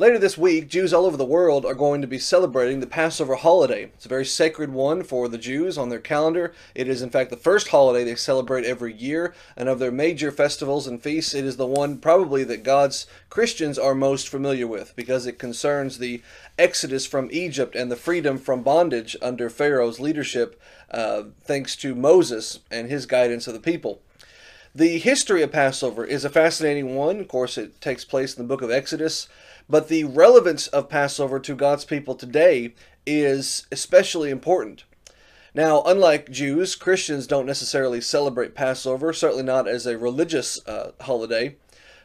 Later this week, Jews all over the world are going to be celebrating the Passover holiday. It's a very sacred one for the Jews on their calendar. It is, in fact, the first holiday they celebrate every year, and of their major festivals and feasts, it is the one probably that God's Christians are most familiar with because it concerns the exodus from Egypt and the freedom from bondage under Pharaoh's leadership, uh, thanks to Moses and his guidance of the people. The history of Passover is a fascinating one. Of course, it takes place in the book of Exodus. But the relevance of Passover to God's people today is especially important. Now, unlike Jews, Christians don't necessarily celebrate Passover, certainly not as a religious uh, holiday,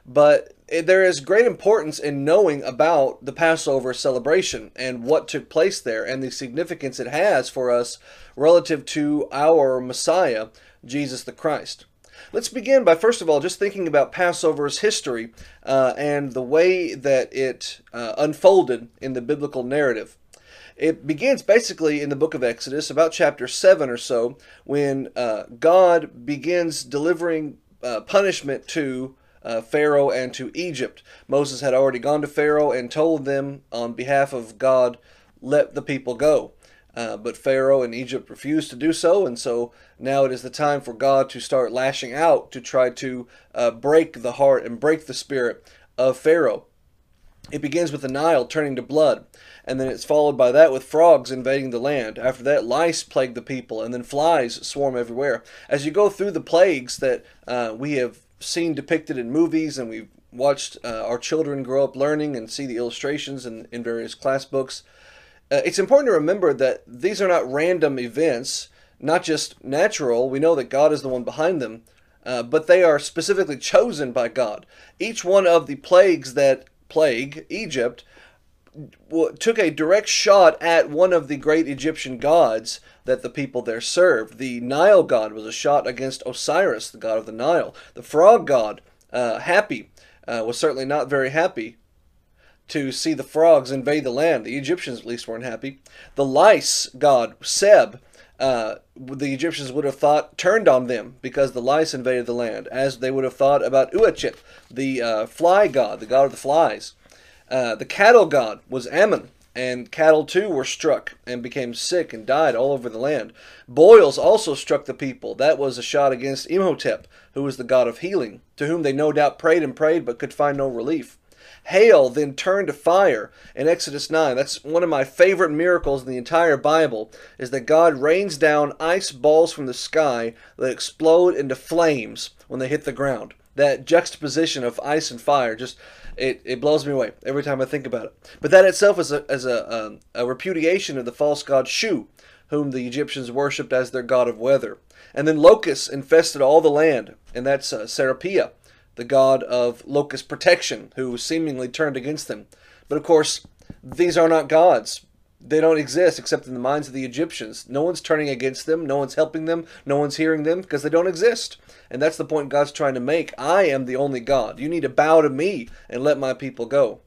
but there is great importance in knowing about the Passover celebration and what took place there and the significance it has for us relative to our Messiah, Jesus the Christ. Let's begin by first of all just thinking about Passover's history uh, and the way that it uh, unfolded in the biblical narrative. It begins basically in the book of Exodus, about chapter 7 or so, when uh, God begins delivering uh, punishment to uh, Pharaoh and to Egypt. Moses had already gone to Pharaoh and told them on behalf of God, let the people go. Uh, but Pharaoh and Egypt refused to do so, and so now it is the time for God to start lashing out to try to uh, break the heart and break the spirit of Pharaoh. It begins with the Nile turning to blood, and then it's followed by that with frogs invading the land. After that, lice plague the people, and then flies swarm everywhere. As you go through the plagues that uh, we have seen depicted in movies and we've watched uh, our children grow up learning and see the illustrations in, in various class books, uh, it's important to remember that these are not random events, not just natural. We know that God is the one behind them, uh, but they are specifically chosen by God. Each one of the plagues that plague Egypt took a direct shot at one of the great Egyptian gods that the people there served. The Nile god was a shot against Osiris, the god of the Nile. The frog god, uh, Hapi, uh, was certainly not very happy to see the frogs invade the land. The Egyptians, at least, weren't happy. The lice god, Seb, uh, the Egyptians would have thought turned on them because the lice invaded the land, as they would have thought about Uachit, the uh, fly god, the god of the flies. Uh, the cattle god was Ammon, and cattle too were struck and became sick and died all over the land. Boils also struck the people. That was a shot against Imhotep, who was the god of healing, to whom they no doubt prayed and prayed but could find no relief. Hail then turned to fire in Exodus 9. That's one of my favorite miracles in the entire Bible is that God rains down ice balls from the sky that explode into flames when they hit the ground. That juxtaposition of ice and fire just it, it blows me away every time I think about it. But that itself is a, a, a, um, a repudiation of the false god Shu, whom the Egyptians worshipped as their god of weather. And then locusts infested all the land, and that's uh, Serapia the god of locust protection, who seemingly turned against them. But of course, these are not gods. They don't exist except in the minds of the Egyptians. No one's turning against them, no one's helping them, no one's hearing them because they don't exist. And that's the point God's trying to make. I am the only God. You need to bow to me and let my people go.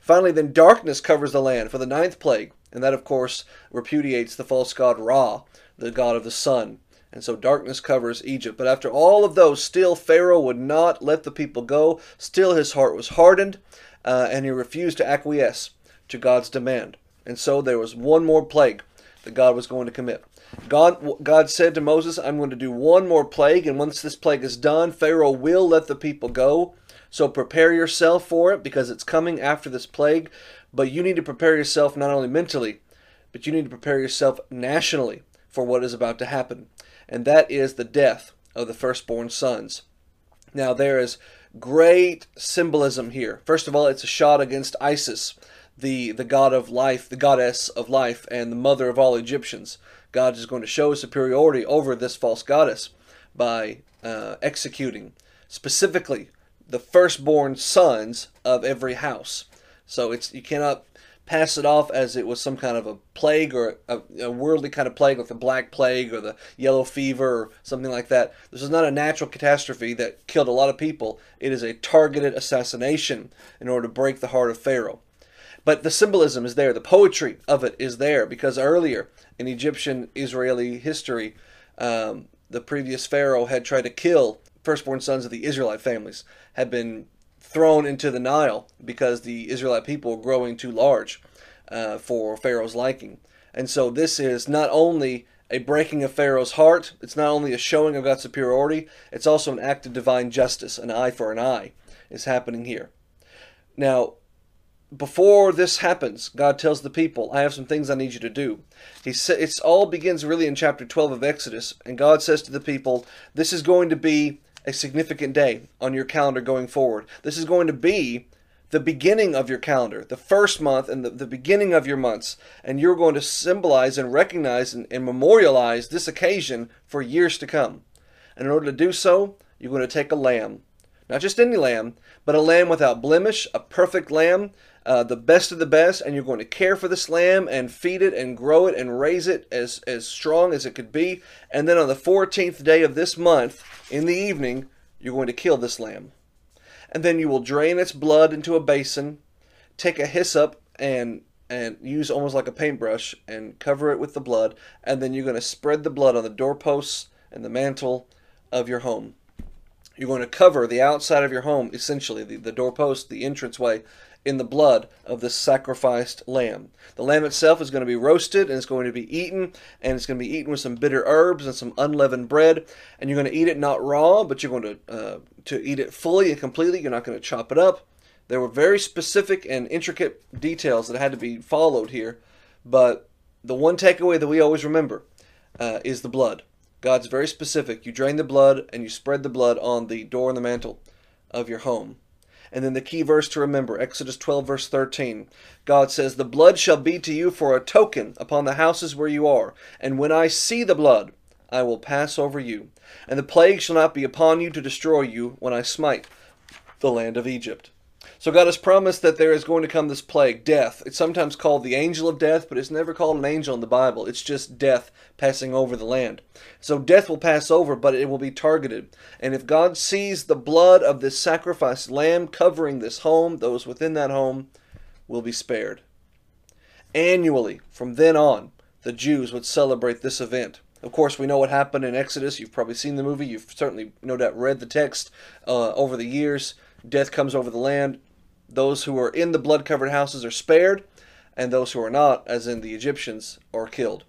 Finally, then darkness covers the land for the ninth plague, and that, of course, repudiates the false god Ra, the god of the sun. And so darkness covers Egypt. But after all of those, still Pharaoh would not let the people go. Still his heart was hardened, uh, and he refused to acquiesce to God's demand. And so there was one more plague that God was going to commit. God, God said to Moses, I'm going to do one more plague, and once this plague is done, Pharaoh will let the people go. So prepare yourself for it because it's coming after this plague. But you need to prepare yourself not only mentally, but you need to prepare yourself nationally for what is about to happen and that is the death of the firstborn sons. Now, there is great symbolism here. First of all, it's a shot against Isis, the, the god of life, the goddess of life, and the mother of all Egyptians. God is going to show his superiority over this false goddess by uh, executing specifically the firstborn sons of every house. So it's you cannot pass it off as it was some kind of a plague or a, a, worldly kind of plague like the Black Plague or the Yellow Fever or something like that. This is not a natural catastrophe that killed a lot of people. It is a targeted assassination in order to break the heart of Pharaoh. But the symbolism is there, the poetry of it is there, because earlier in Egyptian Israeli history, um, the previous Pharaoh had tried to kill firstborn sons of the Israelite families, had been thrown into the Nile because the Israelite people were growing too large uh, for Pharaoh's liking. And so this is not only a breaking of Pharaoh's heart, it's not only a showing of God's superiority, it's also an act of divine justice. An eye for an eye is happening here. Now, before this happens, God tells the people, I have some things I need you to do. He sa- it's all begins really in chapter 12 of Exodus, and God says to the people, This is going to be a significant day on your calendar going forward. This is going to be the beginning of your calendar, the first month and the, the beginning of your months. And you're going to symbolize and recognize and, and memorialize this occasion for years to come. And in order to do so, you're going to take a lamb. Not just any lamb, but a lamb without blemish, a perfect lamb, uh, the best of the best, and you're going to care for this lamb and feed it and grow it and raise it as, as strong as it could be. And then on the 14th day of this month, in the evening, you're going to kill this lamb. And then you will drain its blood into a basin, take a hyssop and and use almost like a paintbrush and cover it with the blood, and then you're going to spread the blood on the doorposts and the mantle of your home. You're going to cover the outside of your home, essentially, the, the doorpost, the entranceway, in the blood of the sacrificed lamb. The lamb itself is going to be roasted and it's going to be eaten, and it's going to be eaten with some bitter herbs and some unleavened bread. And you're going to eat it not raw, but you're going to uh, to eat it fully and completely. You're not going to chop it up. There were very specific and intricate details that had to be followed here, but the one takeaway that we always remember uh, is the blood. God's very specific. You drain the blood and you spread the blood on the door and the mantle of your home. And then the key verse to remember, Exodus 12, verse 13. God says, The blood shall be to you for a token upon the houses where you are. And when I see the blood, I will pass over you. And the plague shall not be upon you to destroy you when I smite the land of Egypt. So God has promised that there is going to come this plague, death. It's sometimes called the angel of death, but it's never called an angel in the Bible. It's just death passing over the land. So death will pass over, but it will be targeted. And if God sees the blood of this sacrificed lamb covering this home, those within that home will be spared. Annually, from then on, the Jews would celebrate this event. Of course, we know what happened in Exodus. You've probably seen the movie. You've certainly, no doubt, read the text uh, over the years. Death comes over the land. Those who are in the blood covered houses are spared, and those who are not, as in the Egyptians, are killed.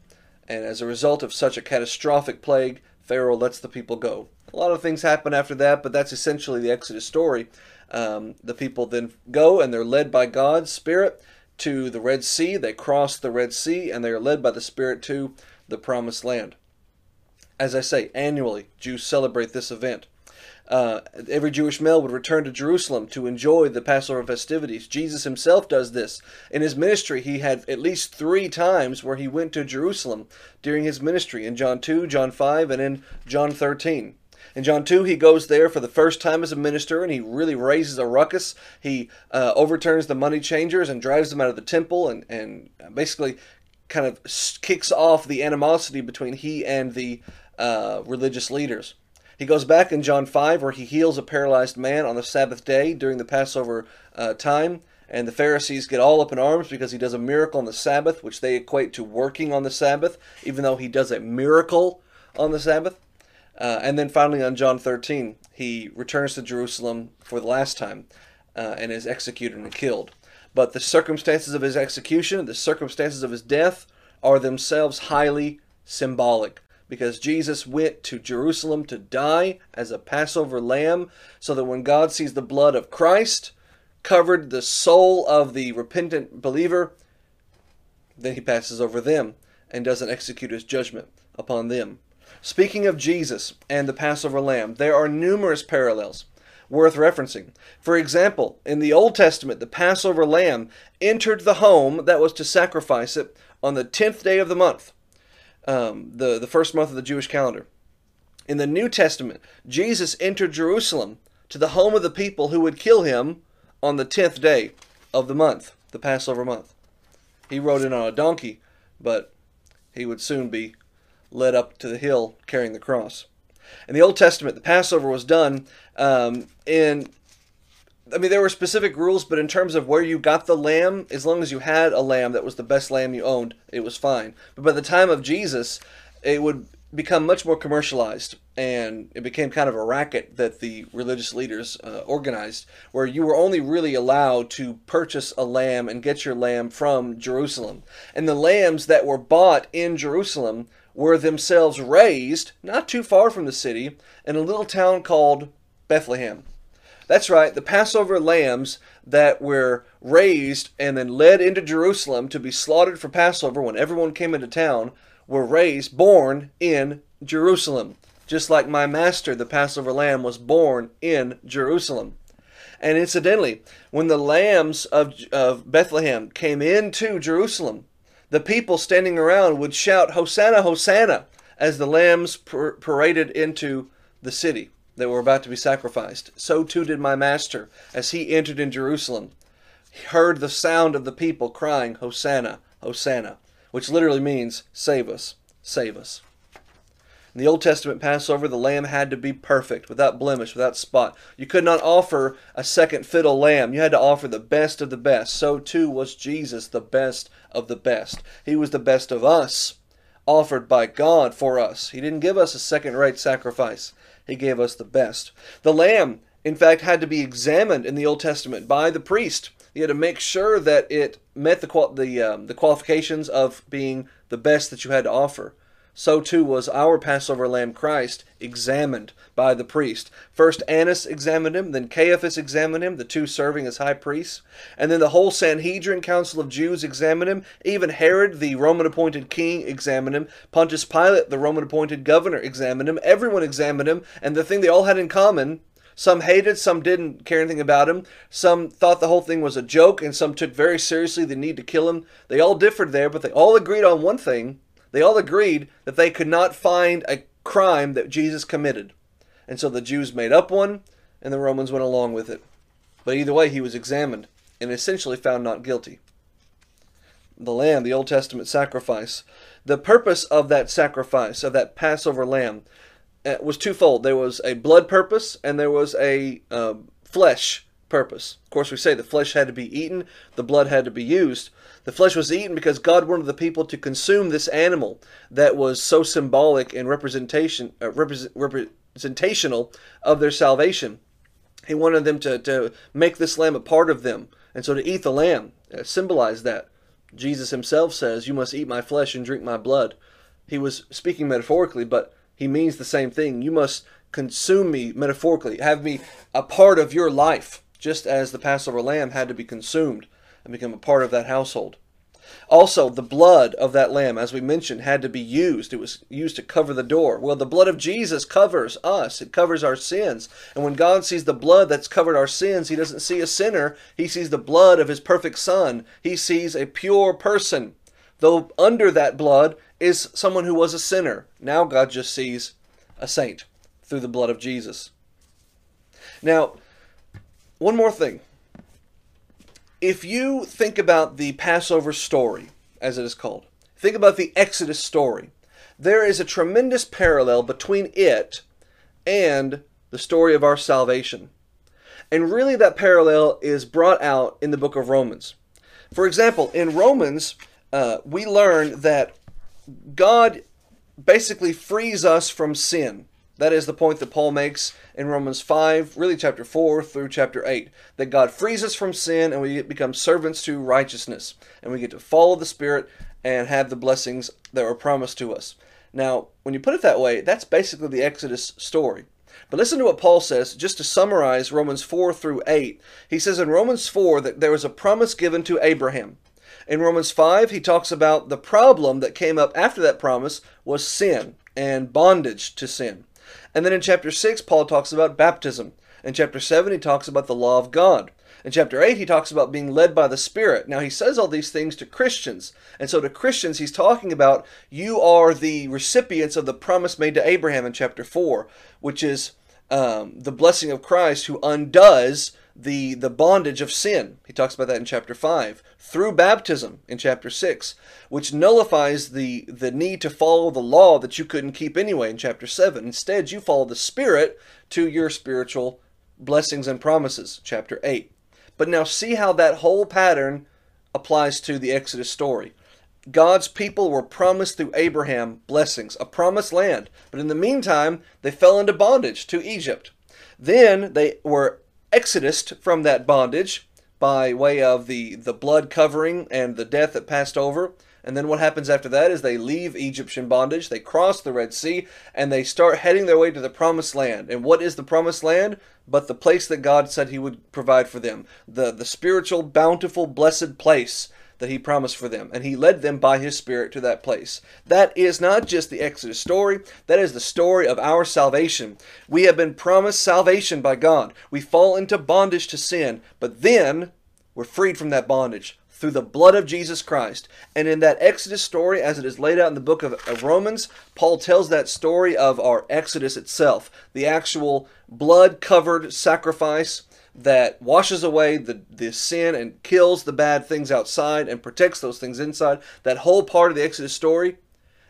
And as a result of such a catastrophic plague, Pharaoh lets the people go. A lot of things happen after that, but that's essentially the Exodus story. Um, the people then go and they're led by God's Spirit to the Red Sea. They cross the Red Sea and they are led by the Spirit to the Promised Land. As I say, annually, Jews celebrate this event. Uh, every Jewish male would return to Jerusalem to enjoy the Passover festivities. Jesus himself does this. In his ministry, he had at least three times where he went to Jerusalem during his ministry in John 2, John 5, and in John 13. In John 2, he goes there for the first time as a minister and he really raises a ruckus. He uh, overturns the money changers and drives them out of the temple and, and basically kind of kicks off the animosity between he and the uh, religious leaders. He goes back in John 5 where he heals a paralyzed man on the Sabbath day during the Passover uh, time. And the Pharisees get all up in arms because he does a miracle on the Sabbath, which they equate to working on the Sabbath, even though he does a miracle on the Sabbath. Uh, and then finally on John 13, he returns to Jerusalem for the last time uh, and is executed and killed. But the circumstances of his execution, the circumstances of his death, are themselves highly symbolic because Jesus went to Jerusalem to die as a Passover lamb, so that when God sees the blood of Christ covered the soul of the repentant believer, then he passes over them and doesn't execute his judgment upon them. Speaking of Jesus and the Passover lamb, there are numerous parallels worth referencing. For example, in the Old Testament, the Passover lamb entered the home that was to sacrifice it on the 10th day of the month um, the, the first month of the Jewish calendar. In the New Testament, Jesus entered Jerusalem to the home of the people who would kill him on the 10th day of the month, the Passover month. He rode in on a donkey, but he would soon be led up to the hill carrying the cross. In the Old Testament, the Passover was done um, in I mean, there were specific rules, but in terms of where you got the lamb, as long as you had a lamb that was the best lamb you owned, it was fine. But by the time of Jesus, it would become much more commercialized and it became kind of a racket that the religious leaders uh, organized where you were only really allowed to purchase a lamb and get your lamb from Jerusalem. And the lambs that were bought in Jerusalem were themselves raised not too far from the city in a little town called Bethlehem. That's right, the Passover lambs that were raised and then led into Jerusalem to be slaughtered for Passover when everyone came into town were raised, born in Jerusalem. Just like my master, the Passover lamb, was born in Jerusalem. And incidentally, when the lambs of, of Bethlehem came into Jerusalem, the people standing around would shout, Hosanna, Hosanna, as the lambs paraded into the city that were about to be sacrificed. So too did my master as he entered in Jerusalem. He heard the sound of the people crying, Hosanna, Hosanna which literally means save us, save us. In the Old Testament Passover, the lamb had to be perfect, without blemish, without spot. You could not offer a second fiddle lamb. You had to offer the best of the best. So too was Jesus the best of the best. He was the best of us, offered by God for us. He didn't give us a second rate sacrifice, He gave us the best. The lamb, in fact, had to be examined in the Old Testament by the priest. He had to make sure that it met the the um, the qualifications of being the best that you had to offer. So too was our Passover lamb Christ examined by the priest. First Annas examined him, then Caiaphas examined him, the two serving as high priests, and then the whole Sanhedrin council of Jews examined him. Even Herod, the Roman appointed king, examined him. Pontius Pilate, the Roman appointed governor, examined him. Everyone examined him, and the thing they all had in common some hated, some didn't care anything about him. Some thought the whole thing was a joke, and some took very seriously the need to kill him. They all differed there, but they all agreed on one thing. They all agreed that they could not find a crime that Jesus committed. And so the Jews made up one, and the Romans went along with it. But either way, he was examined and essentially found not guilty. The lamb, the Old Testament sacrifice. The purpose of that sacrifice, of that Passover lamb, uh, was twofold. There was a blood purpose and there was a um, flesh purpose. Of course, we say the flesh had to be eaten, the blood had to be used. The flesh was eaten because God wanted the people to consume this animal that was so symbolic and representation uh, represent, representational of their salvation. He wanted them to, to make this lamb a part of them. And so to eat the lamb uh, symbolized that. Jesus himself says, You must eat my flesh and drink my blood. He was speaking metaphorically, but he means the same thing. You must consume me metaphorically, have me a part of your life, just as the Passover lamb had to be consumed and become a part of that household. Also, the blood of that lamb, as we mentioned, had to be used. It was used to cover the door. Well, the blood of Jesus covers us, it covers our sins. And when God sees the blood that's covered our sins, He doesn't see a sinner, He sees the blood of His perfect Son. He sees a pure person. Though under that blood is someone who was a sinner. Now God just sees a saint through the blood of Jesus. Now, one more thing. If you think about the Passover story, as it is called, think about the Exodus story, there is a tremendous parallel between it and the story of our salvation. And really, that parallel is brought out in the book of Romans. For example, in Romans, uh, we learn that God basically frees us from sin. That is the point that Paul makes in Romans 5, really chapter 4 through chapter 8. That God frees us from sin and we become servants to righteousness. And we get to follow the Spirit and have the blessings that were promised to us. Now, when you put it that way, that's basically the Exodus story. But listen to what Paul says, just to summarize Romans 4 through 8. He says in Romans 4 that there was a promise given to Abraham. In Romans 5, he talks about the problem that came up after that promise was sin and bondage to sin. And then in chapter 6, Paul talks about baptism. In chapter 7, he talks about the law of God. In chapter 8, he talks about being led by the Spirit. Now, he says all these things to Christians. And so, to Christians, he's talking about you are the recipients of the promise made to Abraham in chapter 4, which is um, the blessing of Christ who undoes the, the bondage of sin. He talks about that in chapter 5. Through baptism in chapter 6, which nullifies the, the need to follow the law that you couldn't keep anyway in chapter 7. Instead, you follow the Spirit to your spiritual blessings and promises, chapter 8. But now see how that whole pattern applies to the Exodus story. God's people were promised through Abraham blessings, a promised land. But in the meantime, they fell into bondage to Egypt. Then they were exodused from that bondage by way of the, the blood covering and the death that passed over. And then what happens after that is they leave Egyptian bondage, they cross the Red Sea, and they start heading their way to the promised land. And what is the promised land? But the place that God said He would provide for them. The, the spiritual, bountiful, blessed place that he promised for them, and he led them by his Spirit to that place. That is not just the Exodus story, that is the story of our salvation. We have been promised salvation by God. We fall into bondage to sin, but then we're freed from that bondage through the blood of Jesus Christ. And in that Exodus story, as it is laid out in the book of, of, Romans, Paul tells that story of our Exodus itself, the actual blood covered sacrifice that washes away the, the sin and kills the bad things outside and protects those things inside. That whole part of the Exodus story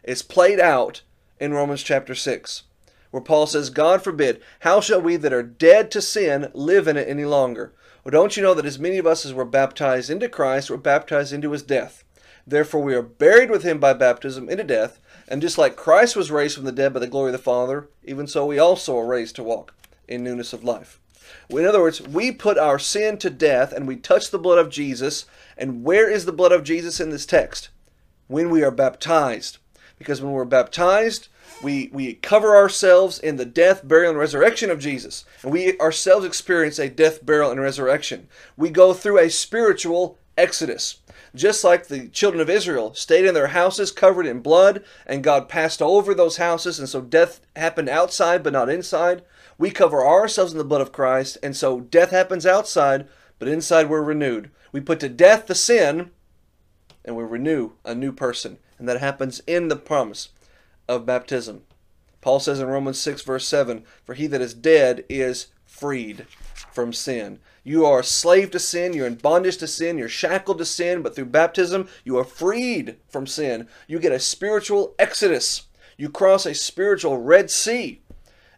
is played out in Romans chapter 6, where Paul says, God forbid, how shall we that are dead to sin live in it any longer? Well, don't you know that as many of us as were baptized into Christ were baptized into his death? Therefore, we are buried with him by baptism into death, and just like Christ was raised from the dead by the glory of the Father, even so we also are raised to walk in newness of life. In other words, we put our sin to death and we touch the blood of Jesus. And where is the blood of Jesus in this text? When we are baptized. Because when we're baptized, we, we cover ourselves in the death, burial, and resurrection of Jesus. And we ourselves experience a death, burial, and resurrection. We go through a spiritual exodus. Just like the children of Israel stayed in their houses covered in blood, and God passed over those houses, and so death happened outside but not inside. We cover ourselves in the blood of Christ, and so death happens outside, but inside we're renewed. We put to death the sin, and we renew a new person. And that happens in the promise of baptism. Paul says in Romans 6, verse 7 For he that is dead is freed from sin. You are a slave to sin, you're in bondage to sin, you're shackled to sin, but through baptism, you are freed from sin. You get a spiritual exodus. You cross a spiritual Red Sea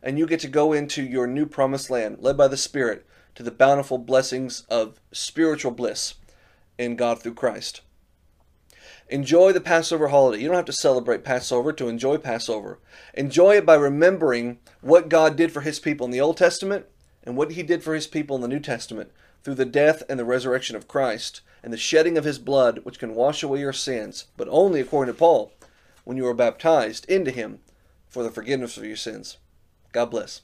and you get to go into your new promised land, led by the Spirit, to the bountiful blessings of spiritual bliss in God through Christ. Enjoy the Passover holiday. You don't have to celebrate Passover to enjoy Passover. Enjoy it by remembering what God did for his people in the Old Testament and what he did for his people in the New Testament through the death and the resurrection of Christ and the shedding of his blood, which can wash away your sins, but only, according to Paul, when you are baptized into him for the forgiveness of your sins. God bless.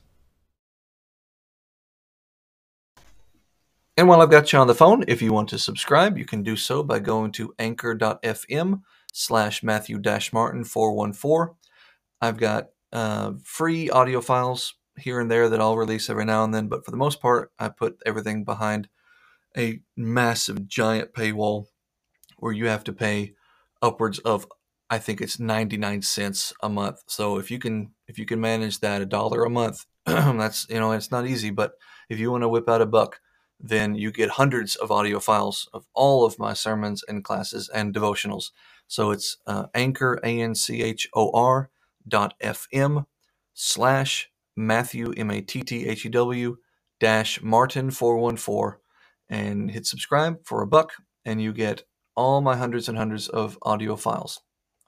And while I've got you on the phone, if you want to subscribe, you can do so by going to anchor.fm slash Matthew Martin 414. I've got uh, free audio files here and there that I'll release every now and then, but for the most part, I put everything behind a massive, giant paywall where you have to pay upwards of I think it's 99 cents a month. So if you can if you can manage that a dollar a month, that's you know it's not easy, but if you want to whip out a buck, then you get hundreds of audio files of all of my sermons and classes and devotionals. So it's uh, anchor a n c h o r dot fm slash Matthew M A T T H E W dash Martin four one four and hit subscribe for a buck, and you get all my hundreds and hundreds of audio files.